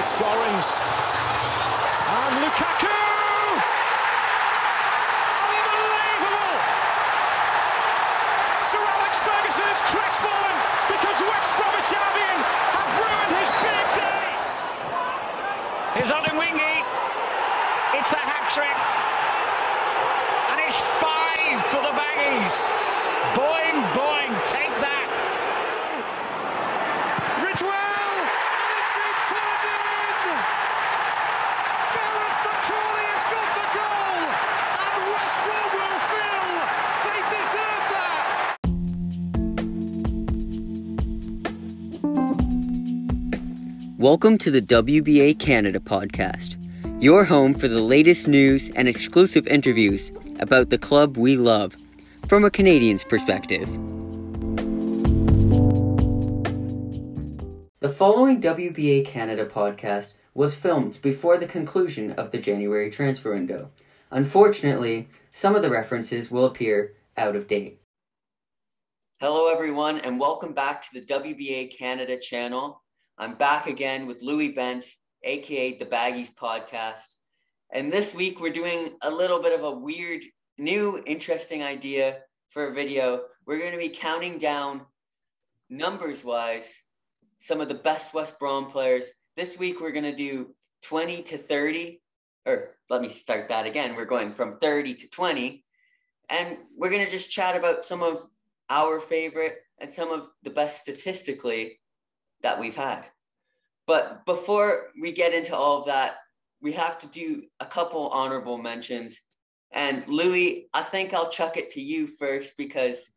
it's Dorrans. And Lukaku! Unbelievable! Sir Alex Ferguson is crestfallen because West Bromwich Albion have ruined his big day! It's a hat trick. And it's five for the Baggies. Boing, boing, take Welcome to the WBA Canada podcast, your home for the latest news and exclusive interviews about the club we love from a Canadian's perspective. The following WBA Canada podcast was filmed before the conclusion of the January transfer window. Unfortunately, some of the references will appear out of date. Hello, everyone, and welcome back to the WBA Canada channel. I'm back again with Louis Bent, aka the Baggies podcast. And this week we're doing a little bit of a weird, new, interesting idea for a video. We're going to be counting down, numbers wise, some of the best West Brom players. This week we're going to do 20 to 30, or let me start that again. We're going from 30 to 20. And we're going to just chat about some of our favorite and some of the best statistically that we've had. But before we get into all of that, we have to do a couple honorable mentions. And Louis, I think I'll chuck it to you first because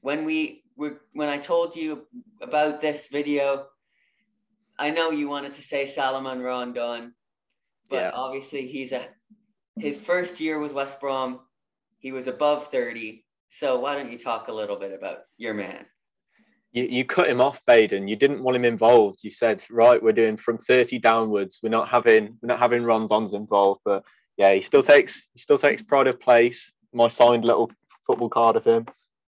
when we were when I told you about this video, I know you wanted to say Salomon Rondon, but Yeah. obviously he's a his first year with West Brom, he was above 30. So why don't you talk a little bit about your man? You, you cut him off, Baden. You didn't want him involved. You said, right, we're doing from 30 downwards. We're not having we're not having Rondons involved. But yeah, he still takes he still takes pride of place. My signed little football card of him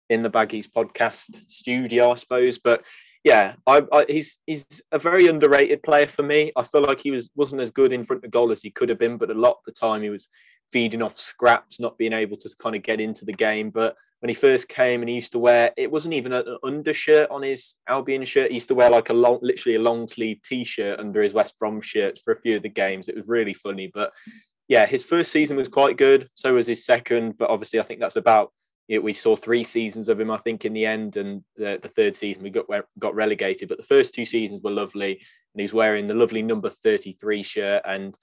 in the Baggies podcast studio, I suppose. But yeah, I, I, he's he's a very underrated player for me. I feel like he was wasn't as good in front of goal as he could have been, but a lot of the time he was feeding off scraps, not being able to kind of get into the game. But when he first came and he used to wear, it wasn't even an undershirt on his Albion shirt. He used to wear like a long, literally a long sleeve t-shirt under his West Brom shirts for a few of the games. It was really funny. But yeah, his first season was quite good. So was his second. But obviously, I think that's about it. We saw three seasons of him, I think, in the end, and the, the third season we got got relegated. But the first two seasons were lovely, and he's wearing the lovely number thirty three shirt and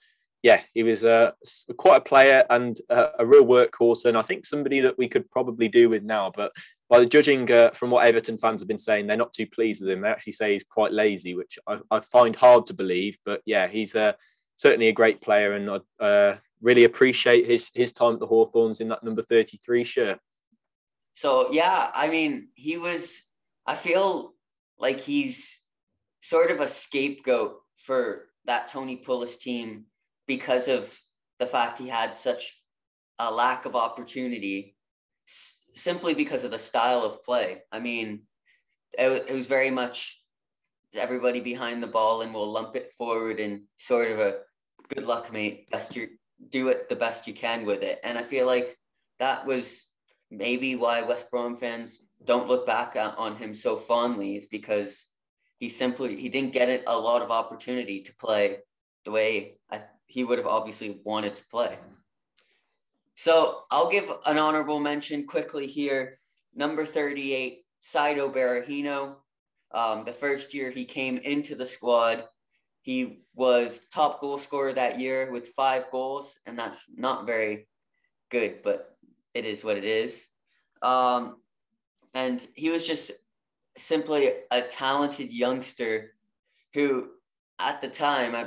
yeah, he was uh, quite a player and uh, a real workhorse, and I think somebody that we could probably do with now. But by the judging uh, from what Everton fans have been saying, they're not too pleased with him. They actually say he's quite lazy, which I, I find hard to believe. But yeah, he's uh, certainly a great player, and I uh, really appreciate his his time at the Hawthorns in that number thirty three shirt. So yeah, I mean, he was. I feel like he's sort of a scapegoat for that Tony Pulis team because of the fact he had such a lack of opportunity, s- simply because of the style of play. I mean, it, wa- it was very much everybody behind the ball and we'll lump it forward and sort of a good luck, mate. Best you do it the best you can with it. And I feel like that was maybe why West Brom fans don't look back on him so fondly is because he simply he didn't get a lot of opportunity to play the way I, he would have obviously wanted to play. So I'll give an honorable mention quickly here. Number 38, Saido Berahino. Um, the first year he came into the squad, he was top goal scorer that year with five goals, and that's not very good, but it is what it is. Um, and he was just simply a talented youngster who, at the time, I,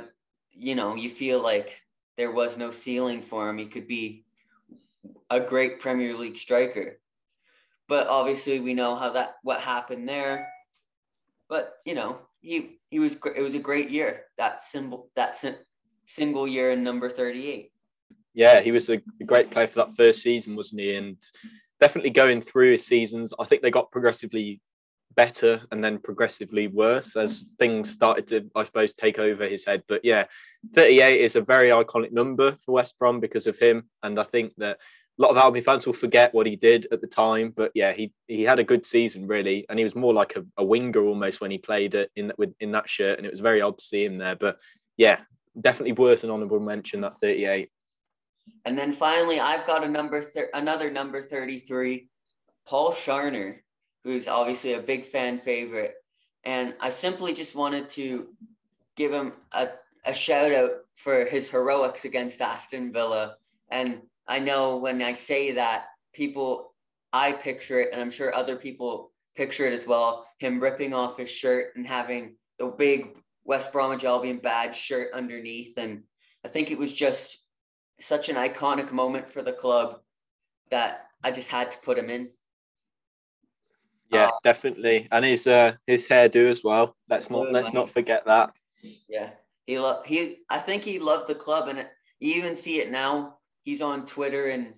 you know, you feel like there was no ceiling for him. He could be a great Premier League striker, but obviously we know how that what happened there. But you know, he he was it was a great year that symbol that sim- single year in number thirty eight. yeah, he was a great player for that first season, wasn't he? And definitely going through his seasons, I think they got progressively better and then progressively worse as things started to, I suppose, take over his head. But yeah, 38 is a very iconic number for West Brom because of him. And I think that a lot of Albion fans will forget what he did at the time. But yeah, he he had a good season really, and he was more like a, a winger almost when he played it in with in that shirt, and it was very odd to see him there. But yeah, definitely worth an honourable mention that 38. And then finally, I've got a number another number 33, Paul Scharner, who's obviously a big fan favorite. And I simply just wanted to give him a, a shout out for his heroics against Aston Villa. And I know when I say that, people, I picture it, and I'm sure other people picture it as well him ripping off his shirt and having the big West Bromwich Albion badge shirt underneath. And I think it was just such an iconic moment for the club that I just had to put him in. Yeah, uh, definitely, and his uh, his hairdo as well. Let's not let's not forget that. Yeah, he lo- he. I think he loved the club, and you even see it now. He's on Twitter and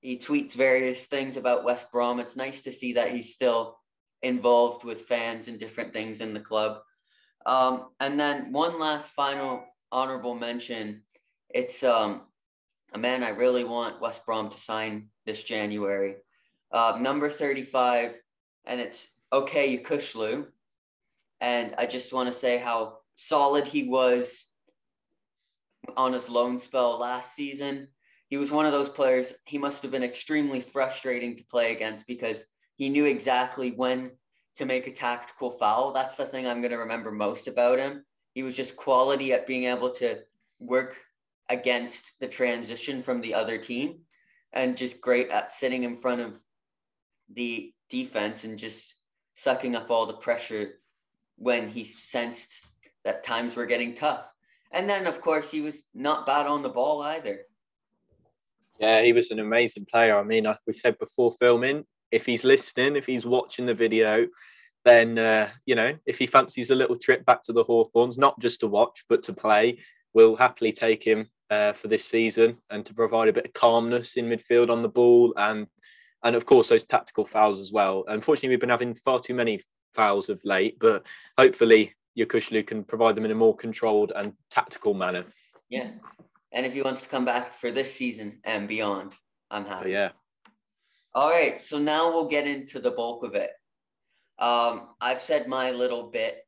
he tweets various things about West Brom. It's nice to see that he's still involved with fans and different things in the club. Um, and then one last final honorable mention. It's um, a man I really want West Brom to sign this January. Uh, number 35, and it's Okay, Yokuslu. And I just want to say how solid he was on his loan spell last season. He was one of those players, he must have been extremely frustrating to play against because he knew exactly when to make a tactical foul. That's the thing I'm going to remember most about him. He was just quality at being able to work against the transition from the other team and just great at sitting in front of the defense and just sucking up all the pressure when he sensed that times were getting tough. And then, of course, he was not bad on the ball either. Yeah, he was an amazing player. I mean, like we said before filming, if he's listening, if he's watching the video, then uh, you know, if he fancies a little trip back to the Hawthorns, not just to watch but to play, we'll happily take him uh, for this season and to provide a bit of calmness in midfield on the ball and and of course those tactical fouls as well. Unfortunately, we've been having far too many fouls of late, but hopefully Yokuslu can provide them in a more controlled and tactical manner. Yeah, and if he wants to come back for this season and beyond, I'm happy. But yeah. All right, so now we'll get into the bulk of it. Um, I've said my little bit.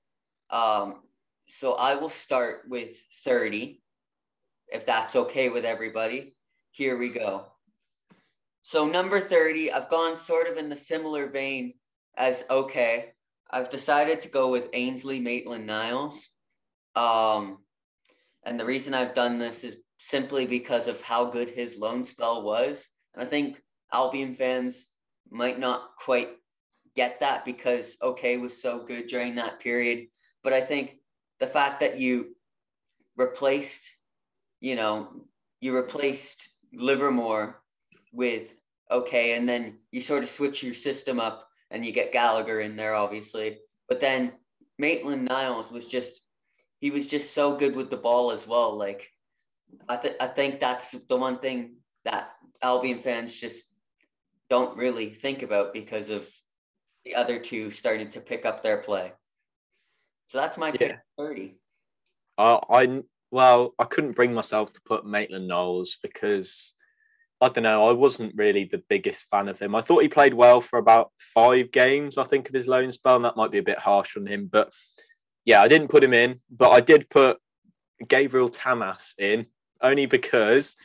Um, so I will start with 30, if that's okay with everybody. Here we go. So, number 30, I've gone sort of in the similar vein as Okay. I've decided to go with Ainsley Maitland Niles. Um, and the reason I've done this is simply because of how good his loan spell was. And I think Albion fans might not quite get that because Okay was so good during that period. But I think the fact that you replaced, you know, you replaced Livermore with Okay, and then you sort of switch your system up and you get Gallagher in there, obviously. But then Maitland Niles was just he was just so good with the ball as well. Like I th- I think that's the one thing that Albion fans just don't really think about because of the other two started to pick up their play. So that's my pick 30. Uh, I well, I couldn't bring myself to put Maitland Niles because I don't know, I wasn't really the biggest fan of him. I thought he played well for about five games, I think, of his loan spell, and that might be a bit harsh on him. But yeah, I didn't put him in, but I did put Gabriel Tamas in only because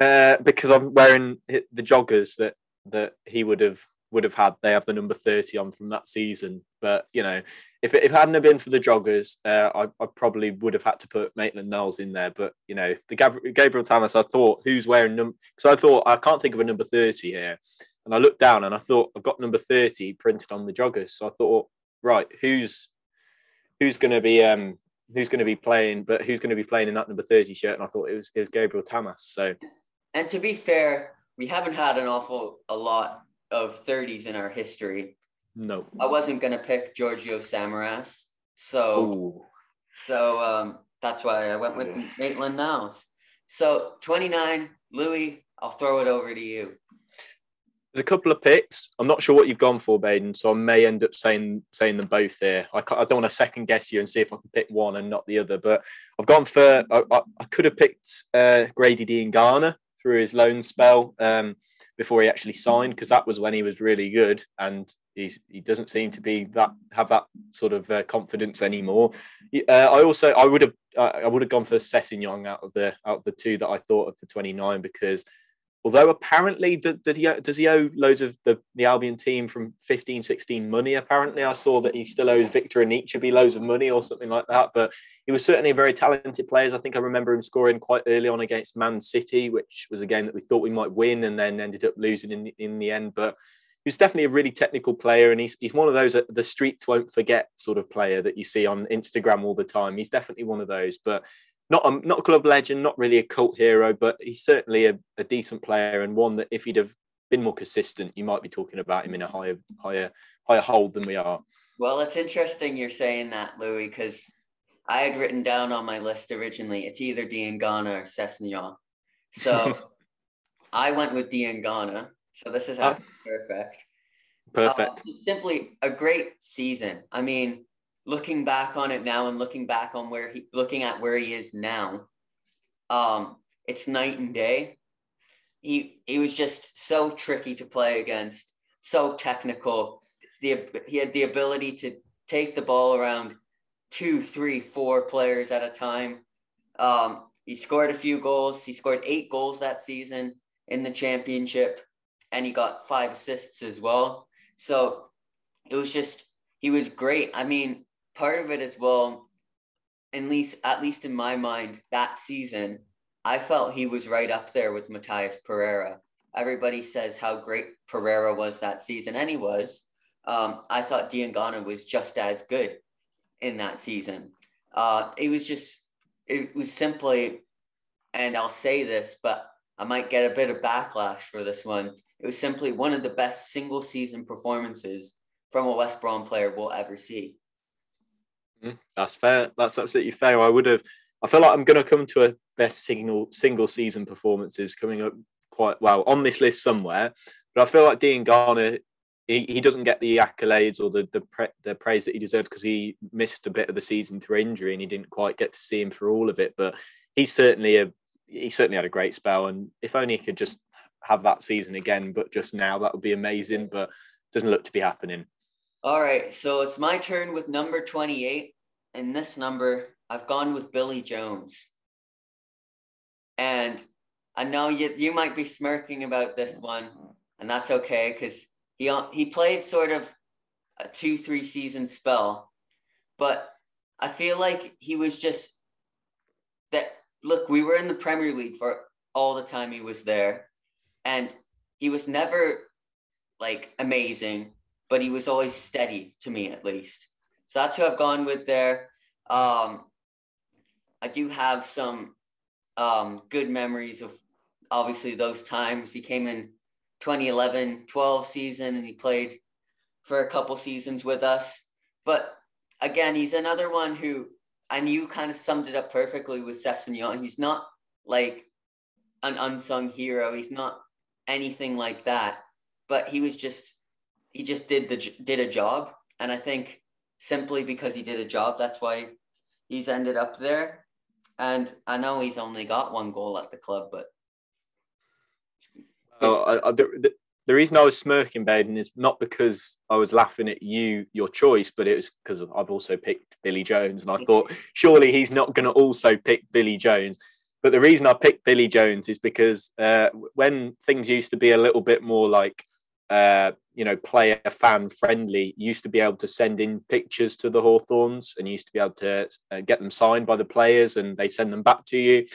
uh, because I'm wearing the joggers that that he would have would have had. They have the number 30 on from that season. But, you know, if it, if it hadn't have been for the joggers, uh, I, I, probably would have had to put Maitland Niles in there. But, you know, the Gab- Gabriel Tamas, I thought, who's wearing number, because I thought, I can't think of a number 30 here. And I looked down and I thought, I've got number 30 printed on the joggers. So I thought, right, who's, who's going to be, um, who's going to be playing, but who's going to be playing in that number 30 shirt? And I thought it was, it was Gabriel Tamas. So, and to be fair, we haven't had an awful a lot of 30s in our history. No. I wasn't gonna pick Giorgio Samaras. So Ooh. so um, that's why I went with yeah. Maitland Niles. So 29, Louis, I'll throw it over to you. There's a couple of picks. I'm not sure what you've gone for, Baden, so I may end up saying saying them both here. I, I don't want to second guess you and see if I can pick one and not the other, but I've gone for. I, I, I could have picked uh, Grady Diangana through his loan spell um, before he actually signed, because that was when he was really good, and he's he doesn't seem to be that have that sort of uh, confidence anymore. Uh, I also I would have I would have gone for Sessegnon out of the out of the two that I thought of for 29 because although apparently does he does he owe loads of the, the Albion team from 15 16 money? Apparently I saw that he still owes Victor and Anichebe loads of money or something like that but he was certainly a very talented player. I think I remember him scoring quite early on against Man City which was a game that we thought we might win and then ended up losing in the, in the end but he's definitely a really technical player and he's, he's one of those the streets won't forget sort of player that you see on Instagram all the time. He's definitely one of those but not a, not a club legend, not really a cult hero, but he's certainly a, a decent player and one that if he'd have been more consistent, you might be talking about him in a higher higher higher hold than we are. Well, it's interesting you're saying that, Louis, because I had written down on my list originally it's either Diangana or Sessegnon. So I went with Diangana. So this is oh. perfect. Perfect. Uh, simply a great season. I mean, looking back on it now and looking back on where he looking at where he is now, um, it's night and day. He he was just so tricky to play against, so technical. The he had the ability to take the ball around two, three, four players at a time. Um, he scored a few goals. He scored eight goals that season in the championship, and he got five assists as well. So it was just he was great. I mean, part of it as well, at least at least in my mind, that season, I felt he was right up there with Matheus Pereira. Everybody says how great Pereira was that season, and he was. Um, I thought Diangana was just as good in that season. Uh, it was just, it was simply, and I'll say this, but I might get a bit of backlash for this one. It was simply one of the best single season performances from a West Brom player we'll ever see. Mm, that's fair. That's absolutely fair. I would have. I feel like I'm going to come to a best single single season performances coming up quite well on this list somewhere. But I feel like Diangana, he, he doesn't get the accolades or the the, pre, the praise that he deserves because he missed a bit of the season through injury and he didn't quite get to see him for all of it. But he's certainly a he certainly had a great spell, and if only he could just have that season again, but just now that would be amazing. But doesn't look to be happening. All right, so it's my turn with number 28. And this number, I've gone with Billy Jones. And I know you, you might be smirking about this one, and that's okay because he, he played sort of a two, three season spell. But I feel like he was just that. Look, we were in the Premier League for all the time he was there, and he was never like amazing but he was always steady to me at least. So that's who I've gone with there. Um, I do have some um, good memories of obviously those times. He came in 2011 12 season and he played for a couple seasons with us. But again, he's another one who, and you kind of summed it up perfectly with Sessegnon. He's not like an unsung hero, he's not anything like that, but he was just he just did the did a job, and I think simply because he did a job, that's why he's ended up there. And I know he's only got one goal at the club, but oh, I, I, the, the reason I was smirking, Baden, is not because I was laughing at you, your choice, but it was because I've also picked Billy Jones, and I thought surely he's not going to also pick Billy Jones. But the reason I picked Billy Jones is because uh, when things used to be a little bit more like uh, you know, player fan friendly, used to be able to send in pictures to the Hawthorns and used to be able to uh, get them signed by the players and they send them back to you.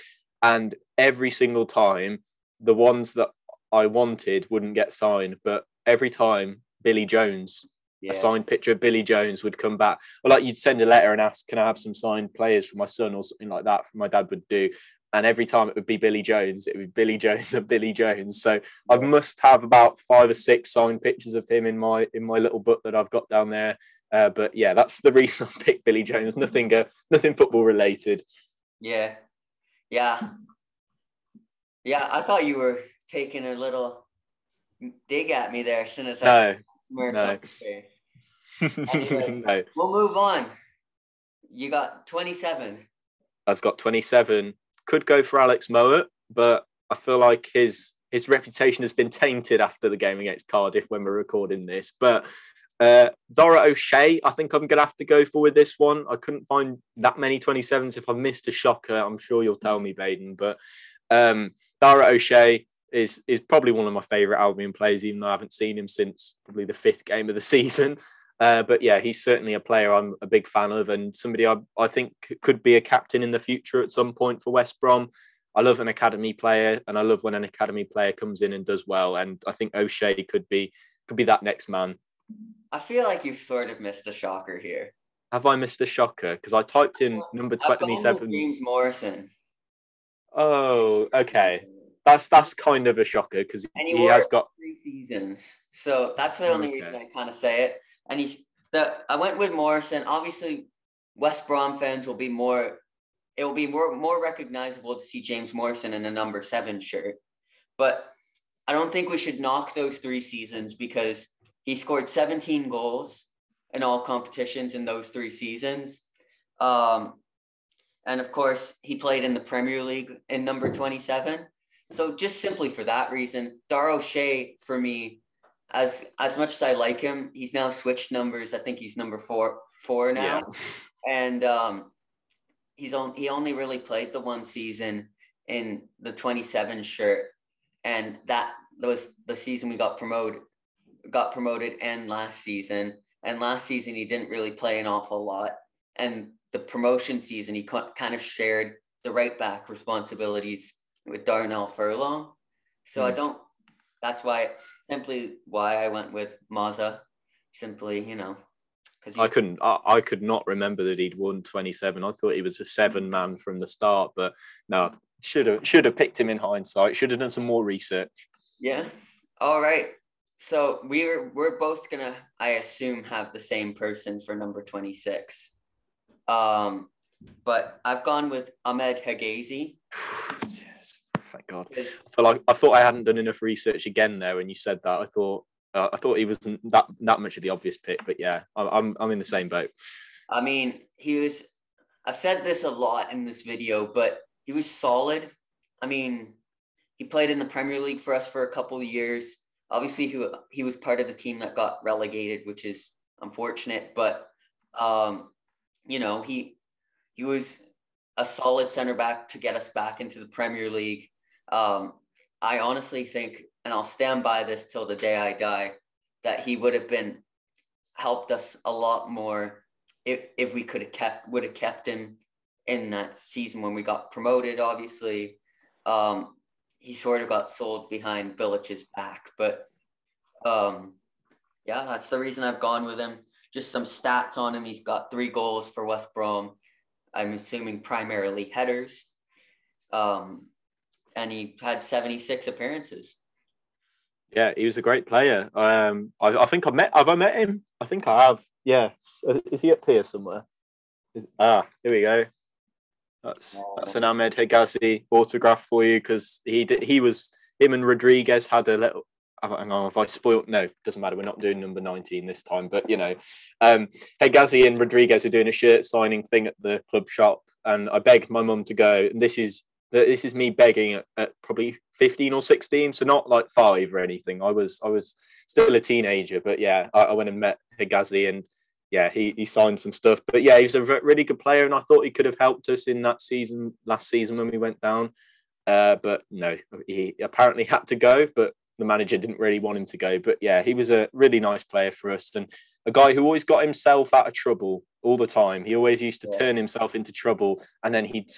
And every single time, the ones that I wanted wouldn't get signed, but every time Billy Jones, yeah. a signed picture of Billy Jones would come back. Or like you'd send a letter and ask, Can I have some signed players for my son or something like that? My dad would do and every time it would be Billy Jones, it would be Billy Jones and Billy Jones. So I must have about five or six signed pictures of him in my in my little book that I've got down there. Uh, but yeah, that's the reason I picked Billy Jones. Nothing, uh, nothing football related. Yeah, yeah, yeah. I thought you were taking a little dig at me there as soon as I No, no. Anyways. no. We'll move on. You got 27. I've got 27. Could go for Alex Mowat, but I feel like his his reputation has been tainted after the game against Cardiff when we're recording this. But uh, Dara O'Shea, I think I'm going to have to go for with this one. I couldn't find that many 27s. If I missed a shocker, I'm sure you'll tell me, Baden. But um, Dara O'Shea is is probably one of my favourite Albion players, even though I haven't seen him since probably the fifth game of the season. Uh, but yeah, he's certainly a player I'm a big fan of, and somebody I, I think could be a captain in the future at some point for West Brom. I love an academy player, and I love when an academy player comes in and does well. And I think O'Shea could be could be that next man. I feel like you've sort of missed a shocker here. Have I missed a shocker? Because I typed in number I've gone with 27. James Morrison. Oh, okay. That's that's kind of a shocker because he he has got Three seasons. So that's the only Okay. reason I kind of say it. And he's the I went with Morrison. Obviously, West Brom fans will be more. It will be more more recognizable to see James Morrison in a number seven shirt, but I don't think we should knock those three seasons because he scored 17 goals in all competitions in those three seasons. Um, and of course, he played in the Premier League in number 27. So just simply for that reason, Dara O'Shea for me, as as much as I like him, he's now switched numbers. I think he's number four four now, and um, he's on he only really played the one season in the 27 shirt, and that was the season we got promoted got promoted and last season. And last season he didn't really play an awful lot, and the promotion season he kind of shared the right back responsibilities with Darnell Furlong. So I Hmm. don't. That's why simply why I went with Mazza. Simply, you know, because I couldn't. I, I could not remember that he'd won 27. I thought he was a seven man from the start, but no, should have should have picked him in hindsight. Should have done some more research. Yeah. All right. So we're we're both gonna, I assume, have the same person for number twenty six. Um, but I've gone with Ahmed Hegazi. God. I feel like I thought I hadn't done enough research again there when you said that. I thought uh, I thought he wasn't that that much of the obvious pick, but yeah, I, I'm I'm in the same boat. I mean, he was. I've said this a lot in this video, but he was solid. I mean, he played in the Premier League for us for a couple of years. Obviously, he he was part of the team that got relegated, which is unfortunate. But um, you know, he he was a solid center back to get us back into the Premier League. Um, I honestly think, and I'll stand by this till the day I die, that he would have been helped us a lot more if if we could have kept would have kept him in that season when we got promoted. Obviously, um, he sort of got sold behind Bilic's back, but um, yeah, that's the reason I've gone with him. Just some stats on him. He's got three goals for West Brom. I'm assuming primarily headers. Um, and he had 76 appearances. Yeah, he was a great player. Um, I, I think I met. Have I met him? I think I have. Yeah, is he up here somewhere? Is- ah, here we go. That's that's an Ahmed Hegazi autograph for you because he did, he was him and Rodriguez had a little. oh, Hang on, if I spoiled, no, doesn't matter. We're not doing number nineteen this time, but you know, um, Hegazi and Rodriguez were doing a shirt signing thing at the club shop, and I begged my mum to go. And this is this is me begging at, at probably 15 or 16 so not like five or anything. I was i was still a teenager but yeah i, I went and met Hegazi and yeah he, he signed some stuff. But yeah he's a re- really good player and i thought he could have helped us in that season last season when we went down. Uh, but no he apparently had to go but the manager didn't really want him to go. But yeah he was a really nice player for us and a guy who always got himself out of trouble all the time. He always used to Yeah. turn himself into trouble, and then he'd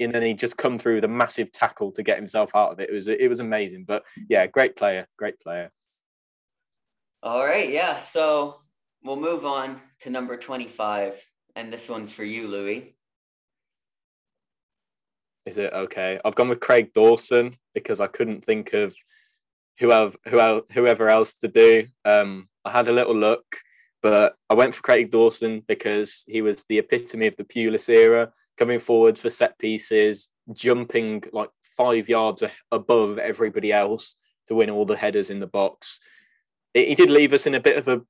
and then he'd just come through with a massive tackle to get himself out of it. It was it was amazing. But yeah, great player, great player. All right, yeah. So we'll move on to number 25. And this one's for you, Louis. Is it okay? I've gone with Craig Dawson because I couldn't think of whoever whoever whoever else to do. Um, I had a little look, but I went for Craig Dawson because he was the epitome of the Pulis era, coming forward for set pieces, jumping like five yards above everybody else to win all the headers in the box. He did leave us in a bit of a,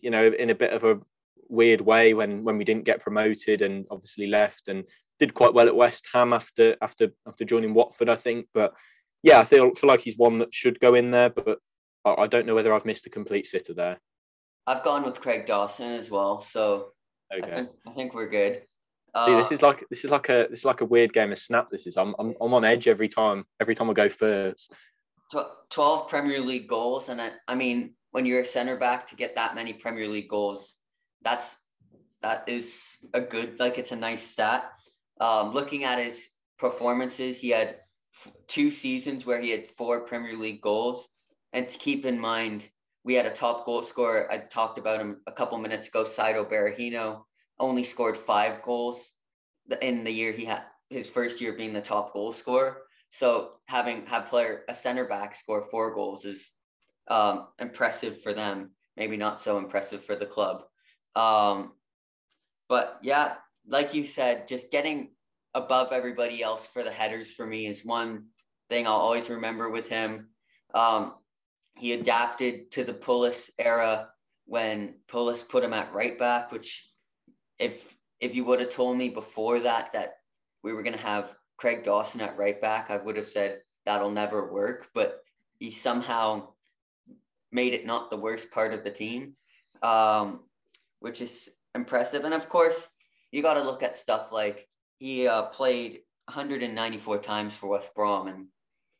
you know, in a bit of a weird way when when we didn't get promoted and obviously left and did quite well at West Ham after after after joining Watford, I think. But yeah, I feel feel like he's one that should go in there, but I don't know whether I've missed a complete sitter there. I've gone with Craig Dawson as well, so okay. I think, I think we're good. See, this uh, is like this is like a this is like a weird game of snap. This is I'm I'm, I'm on edge every time every time I go first. Twelve Premier League goals, and I, I mean, when you're a center back to get that many Premier League goals, that's that is a good like it's a nice stat. Um, looking at his performances, he had f- two seasons where he had four Premier League goals, and to keep in mind, we had a top goal scorer. I talked about him a couple minutes ago, Saido Berahino only scored five goals in the year he had his first year being the top goal scorer. So having had player a center back score four goals is um, impressive for them. Maybe not so impressive for the club. Um, but yeah, like you said, just getting above everybody else for the headers for me is one thing I'll always remember with him. Um, he adapted to the Pulis era when Pulis put him at right back, which if if you would have told me before that that we were going to have Craig Dawson at right back, I would have said that'll never work. But he somehow made it not the worst part of the team, um, which is impressive. And of course, you got to look at stuff like he uh, played 194 times for West Brom, and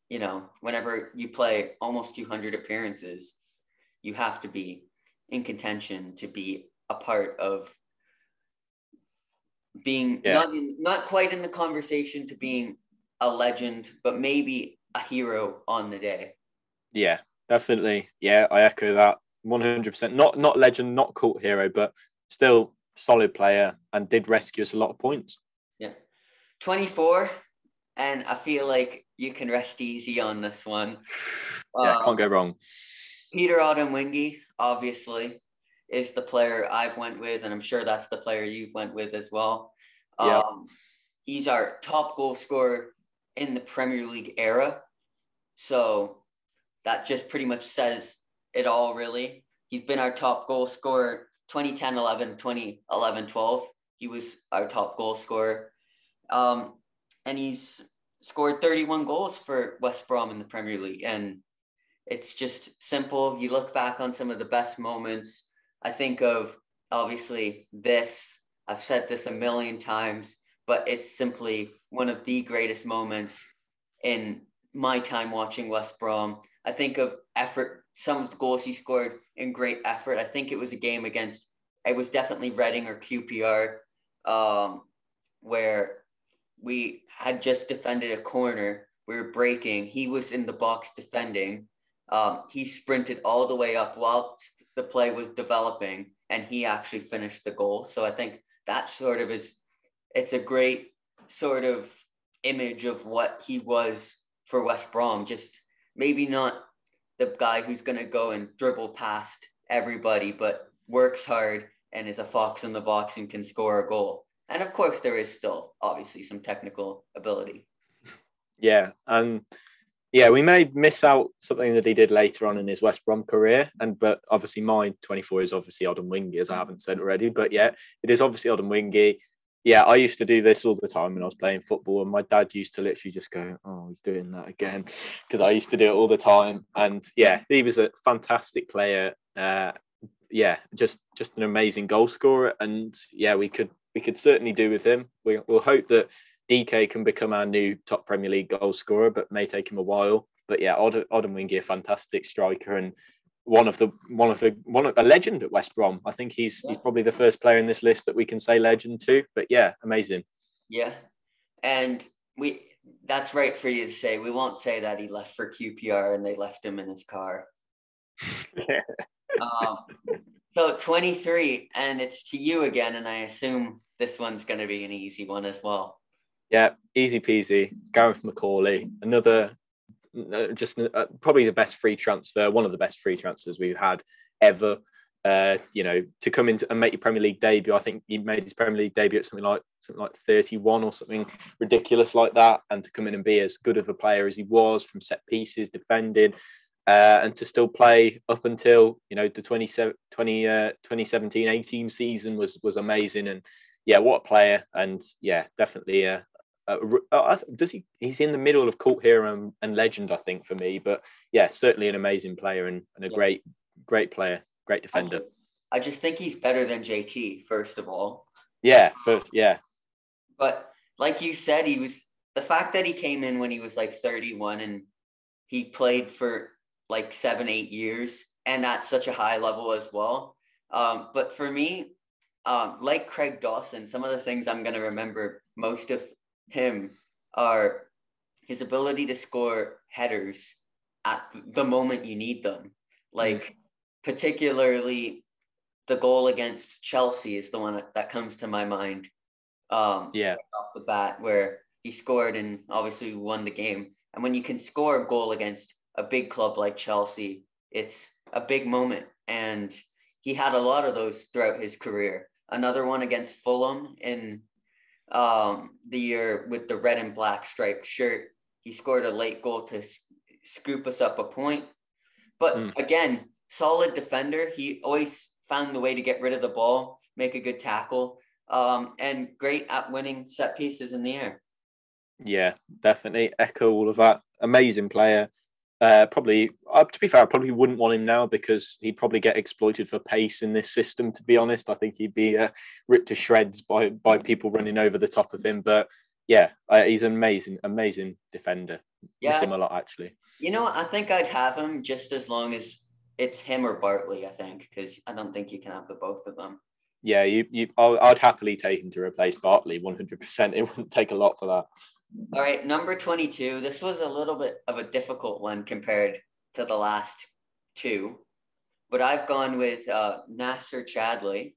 you know, whenever you play almost 200 appearances, you have to be in contention to be a part of being yeah. not in, not quite in the conversation to being a legend, but maybe a hero on the day. Yeah, definitely. Yeah, I echo that 100%. Not not legend, not cult hero, but still solid player and did rescue us a lot of points. Yeah. 24 and I feel like you can rest easy on this one. Yeah, um, can't go wrong. Peter Odemwingie, obviously is the player I've went with, and I'm sure that's the player you've went with as well. Yeah. Um, he's our top goal scorer in the Premier League era. So that just pretty much says it all, really. He's been our top goal scorer 2010 11, 2011 12. He was our top goal scorer. Um, and he's scored 31 goals for West Brom in the Premier League. And it's just simple. You look back on some of the best moments I think of obviously this. I've said this a million times, but it's simply one of the greatest moments in my time watching West Brom. I think of effort, some of the goals he scored in great effort. I think it was a game against, it was definitely Reading or QPR, um, where we had just defended a corner. We were breaking. He was in the box defending. Um, he sprinted all the way up while the play was developing and he actually finished the goal. So I think that sort of is it's a great sort of image of what he was for West Brom. Just maybe not the guy who's going to go and dribble past everybody, but works hard and is a fox in the box and can score a goal. And of course, there is still obviously some technical ability. Yeah, and yeah, we may miss out something that he did later on in his West Brom career. And but obviously my 24 is obviously Odemwingie, as I haven't said already. But yeah, it is obviously Odemwingie. Yeah, I used to do this all the time when I was playing football, and my dad used to literally just go, "Oh, he's doing that again," because I used to do it all the time. And yeah, he was a fantastic player. Uh, yeah, just just an amazing goal scorer, and yeah, we could we could certainly do with him. We, we'll hope that Dike can become our new top Premier League goal scorer, but may take him a while. But yeah, Od- Odemwingie, a fantastic striker and one of the one of the one of, a legend at West Brom. I think he's yeah. he's probably the first player in this list that we can say legend to. But yeah, amazing. Yeah, and we that's right for you to say. We won't say that he left for QPR and they left him in his car. yeah. um, so 23, and it's to you again, and I assume this one's going to be an easy one as well. Yeah, easy peasy. Gareth McAuley, another, just uh, probably the best free transfer, one of the best free transfers we've had ever. Uh, you know, to come into and make your Premier League debut. I think he made his Premier League debut at something like something like 31 or something ridiculous like that, and to come in and be as good of a player as he was from set pieces, defending, uh, and to still play up until you know the 20, 20 uh, 2017 18 season was was amazing and yeah what a player and yeah definitely a, does he he's in the middle of cult hero and, and, legend i think for me but yeah certainly an amazing player and, and a yeah. great great player great defender I just think he's better than JT, first of all. Yeah, first, yeah. But like you said, he was the fact that he came in when he was like 31 and he played for like seven, eight years and at such a high level as well. Um, but for me, um, like Craig Dawson, some of the things I'm going to remember most of him are his ability to score headers at the moment you need them. Like, mm. particularly the goal against Chelsea is the one that comes to my mind. Um, yeah, off the bat, where he scored and obviously won the game. And when you can score a goal against a big club like Chelsea, it's a big moment. And he had a lot of those throughout his career. Another one against Fulham in um, the year with the red and black striped shirt. He scored a late goal to scoop us up a point. But mm. again, solid defender. He always found the way to get rid of the ball, make a good tackle, um, and great at winning set pieces in the air. Yeah, definitely echo all of that. Amazing player. Uh, probably, uh, to be fair, I probably wouldn't want him now because he'd probably get exploited for pace in this system. To be honest, I think he'd be uh, ripped to shreds by by people running over the top of him. But yeah, uh, he's an amazing, amazing defender. Yeah, Miss him a lot actually. You know, I think I'd have him just as long as it's him or Bartley, I think, because I don't think you can have the both of them. Yeah, you, you, I'd happily take him to replace Bartley, one hundred percent. It wouldn't take a lot for that. All right, number twenty-two. This was a little bit of a difficult one compared to the last two, but I've gone with uh, Nacer Chadli,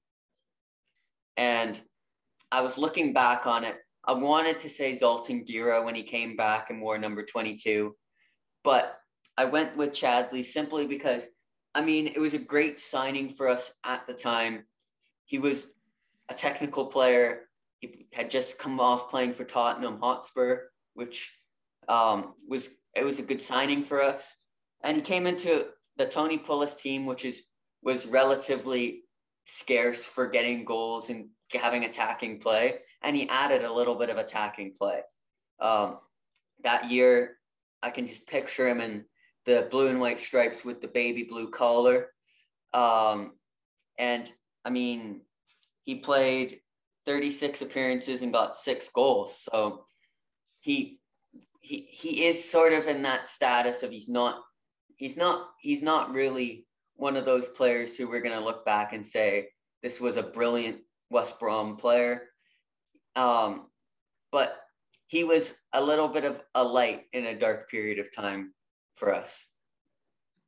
and I was looking back on it. I wanted to say Zoltan Gera when he came back and wore number twenty-two, but I went with Chadli simply because I mean, it was a great signing for us at the time. He was a technical player. He had just come off playing for Tottenham Hotspur, which um, was it was a good signing for us. And he came into the Tony Pulis team, which is was relatively scarce for getting goals and having attacking play, and he added a little bit of attacking play. Um, that year, I can just picture him in the blue and white stripes with the baby blue collar. Um, and I mean, he played 36 appearances and got six goals. So he he he is sort of in that status of he's not he's not he's not really one of those players who we're gonna look back and say this was a brilliant West Brom player. Um, but he was a little bit of a light in a dark period of time for us.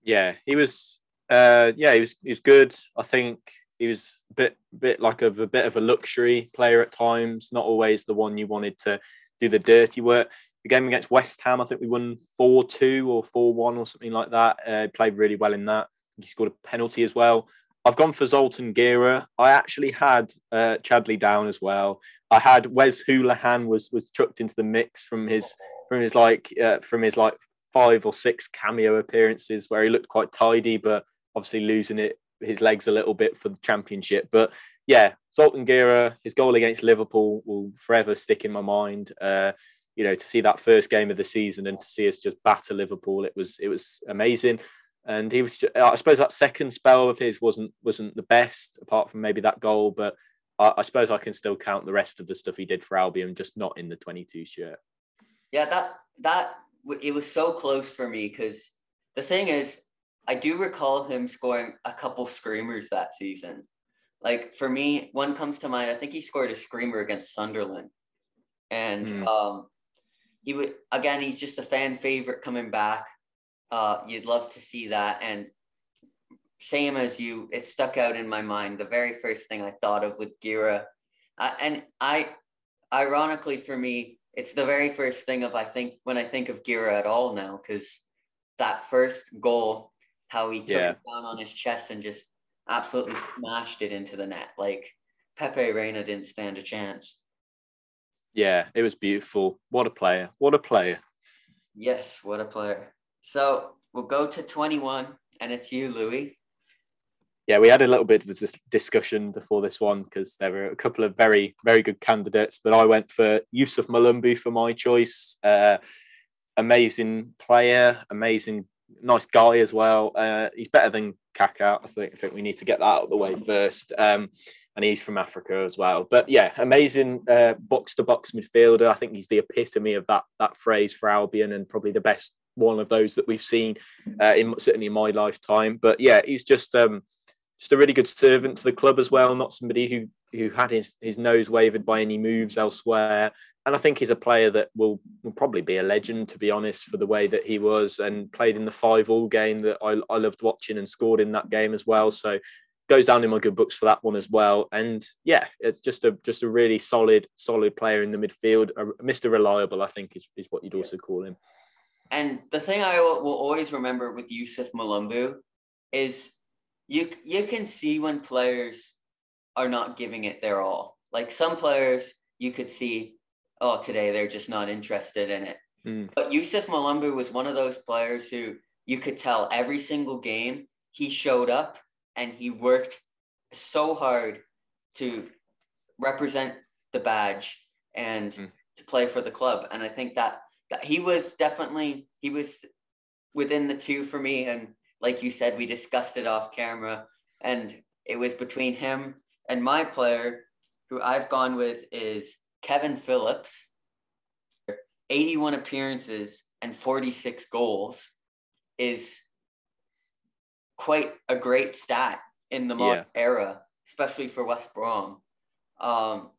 Yeah, he was. Uh, yeah, he was. He was good. I think he was a bit, bit like of a bit of a luxury player at times. Not always the one you wanted to do the dirty work. The game against West Ham, I think we won four two or four one or something like that. Uh, played really well in that. He scored a penalty as well. I've gone for Zoltan Gera. I actually had uh, Chadli down as well. I had Wes Hoolahan was was chucked into the mix from his from his like uh, from his like five or six cameo appearances where he looked quite tidy, but obviously losing it his legs a little bit for the championship. But yeah, Zoltan Gera, his goal against Liverpool will forever stick in my mind. Uh, you know, to see that first game of the season and to see us just batter Liverpool, it was it was amazing. And he was, I suppose, that second spell of his wasn't wasn't the best, apart from maybe that goal. But I, I suppose I can still count the rest of the stuff he did for Albion, just not in the twenty-two shirt. Yeah, that that it was so close for me because the thing is, I do recall him scoring a couple screamers that season. Like for me, one comes to mind. I think he scored a screamer against Sunderland, and mm. um, he would again. He's just a fan favorite coming back. Uh, you'd love to see that, and same as you, it stuck out in my mind. The very first thing I thought of with Gera, uh, and I, ironically for me, it's the very first thing of I think when I think of Gera at all now, because that first goal, how he took yeah. it down on his chest and just absolutely smashed it into the net. Like Pepe Reina didn't stand a chance. Yeah, it was beautiful. What a player. What a player. Yes, what a player. So we'll go to 21, and it's you, Louis. Yeah, we had a little bit of this discussion before this one because there were a couple of very, very good candidates, but I went for Youssouf Mulumbu for my choice. Uh, amazing player, amazing, nice guy as well. Uh, he's better than Kaka. I think, I think we need to get that out of the way first. Um, and he's from Africa as well. But yeah, amazing box to box midfielder. I think he's the epitome of that that phrase for Albion, and probably the best one of those that we've seen uh, in certainly in my lifetime. But yeah, he's just um, just a really good servant to the club as well. Not somebody who who had his his nose wavered by any moves elsewhere. And I think he's a player that will, will probably be a legend, to be honest, for the way that he was and played in the five all game that I, I loved watching and scored in that game as well. So goes down in my good books for that one as well. And yeah, it's just a just a really solid solid player in the midfield. Mr. Reliable, I think, is, is what you'd also call him. And the thing I will always remember with Youssouf Mulumbu is you you can see when players are not giving it their all. Like some players, you could see, oh, today they're just not interested in it. Mm. But Youssouf Mulumbu was one of those players who you could tell every single game he showed up and he worked so hard to represent the badge and mm. to play for the club. And I think that, that he was definitely he was within the two for me. And like you said, we discussed it off camera, and it was between him and my player, who I've gone with, is Kevin Phillips. 81 appearances and 46 goals is quite a great stat in the modern yeah. era, especially for West Brom. Um,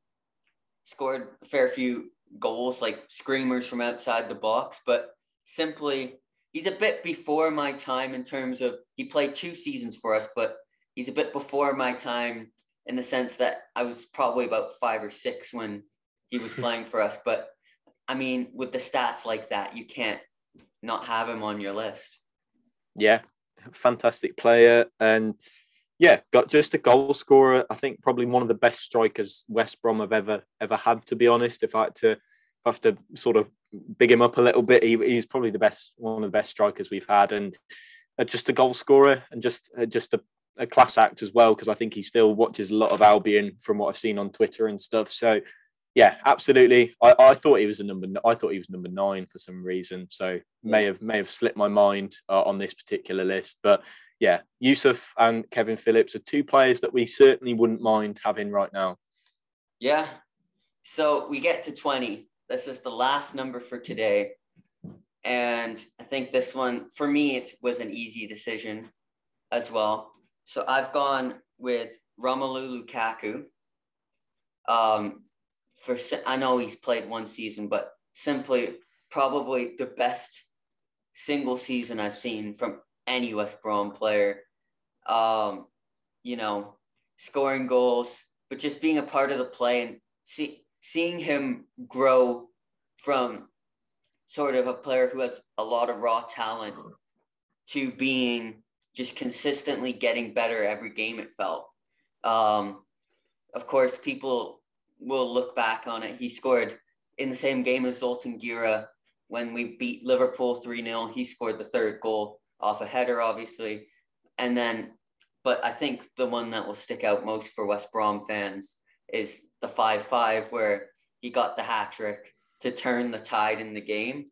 scored a fair few goals, like screamers from outside the box, but simply he's a bit before my time in terms of he played two seasons for us, but he's a bit before my time in the sense that I was probably about five or six when he was playing for us. But I mean, with the stats like that, you can't not have him on your list. Yeah, fantastic player, and yeah, got just a goal scorer. I think probably one of the best strikers West Brom have ever ever had. To be honest, if I had to have to sort of big him up a little bit, he, he's probably the best one of the best strikers we've had, and uh, just a goal scorer and just uh, just a, a class act as well because I think he still watches a lot of Albion from what I've seen on Twitter and stuff. So yeah, absolutely. I, I thought he was a number. I thought he was number nine for some reason. So may have may have slipped my mind uh, on this particular list. But yeah, Youssouf and Kevin Phillips are two players that we certainly wouldn't mind having right now. Yeah. So we get to twenty. This is the last number for today, and I think this one for me it was an easy decision as well. So I've gone with Romelu Lukaku. Um, for I know he's played one season, but simply probably the best single season I've seen from any West Brom player. Um, you know, scoring goals, but just being a part of the play and see, seeing him grow from sort of a player who has a lot of raw talent to being just consistently getting better every game. It felt. Um, of course, people will look back on it. He scored in the same game as Zoltan Gera when we beat Liverpool 3 0. He scored the third goal off a header, obviously. And then, but I think the one that will stick out most for West Brom fans is the 5 5, where he got the hat trick to turn the tide in the game.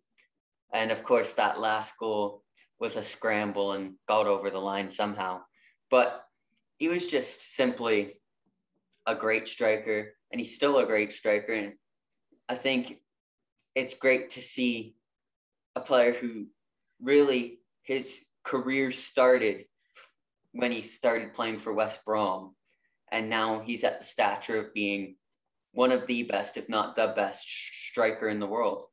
And of course, that last goal was a scramble and got over the line somehow. But he was just simply a great striker, and he's still a great striker. And I think it's great to see a player who really his career started when he started playing for West Brom, and now he's at the stature of being one of the best, if not the best, striker in the world.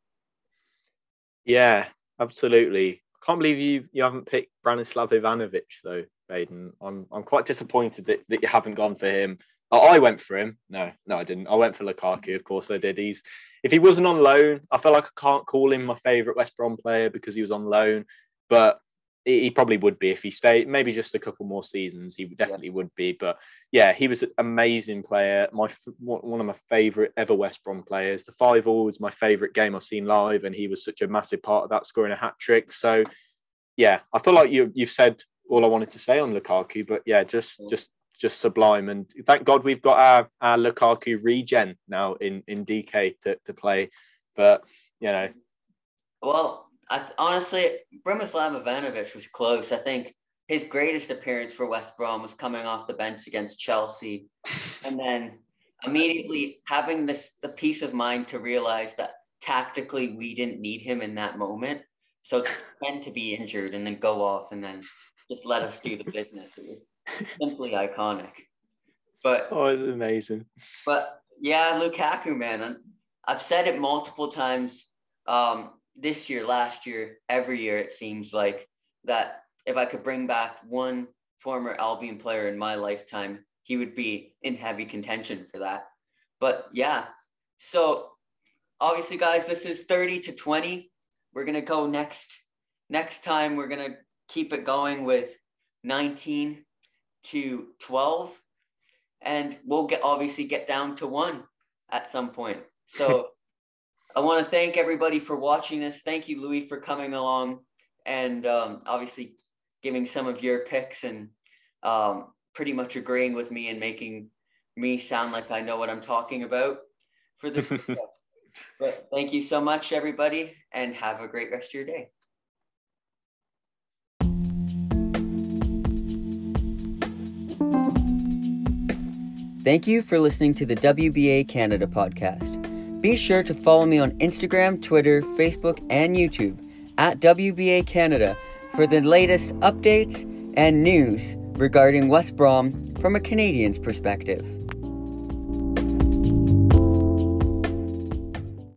Yeah, absolutely can't believe you you haven't picked Branislav Ivanovic though, Baden. I'm I'm quite disappointed that, that you haven't gone for him. Oh, I went for him. No, no, I didn't. I went for Lukaku. Of course, I did. He's if he wasn't on loan, I feel like I can't call him my favourite West Brom player because he was on loan. But he probably would be if he stayed. Maybe just a couple more seasons, he definitely yeah. would be. But yeah, he was an amazing player. My one of my favourite ever West Brom players. The five all was my favourite game I've seen live, and he was such a massive part of that, scoring a hat trick. So yeah, I feel like you you've said all I wanted to say on Lukaku, but yeah, just just just sublime. And thank God we've got our, our Lukaku regen now in in Dike to, to play. But you know, well, I, honestly, Branislav Ivanovic was close. I think his greatest appearance for West Brom was coming off the bench against Chelsea, and then immediately having this the peace of mind to realize that tactically we didn't need him in that moment. So tend to be injured and then go off and then just let us do the business. It was simply iconic. But oh, it's amazing. But yeah, Lukaku, man, I've said it multiple times. Um, this year, last year, every year it seems like that if I could bring back one former Albion player in my lifetime, he would be in heavy contention for that. But yeah, so obviously, guys, this is 30 to 20. We're gonna go next. Next time, we're gonna keep it going with 19 to 12, and we'll get obviously get down to one at some point. So I want to thank everybody for watching this. Thank you, Louis, for coming along and um, obviously giving some of your picks and um, pretty much agreeing with me and making me sound like I know what I'm talking about for this. but thank you so much, everybody, and have a great rest of your day. Thank you for listening to the WBA Canada podcast. Be sure to follow me on Instagram, Twitter, Facebook, and YouTube at WBA Canada for the latest updates and news regarding West Brom from a Canadian's perspective.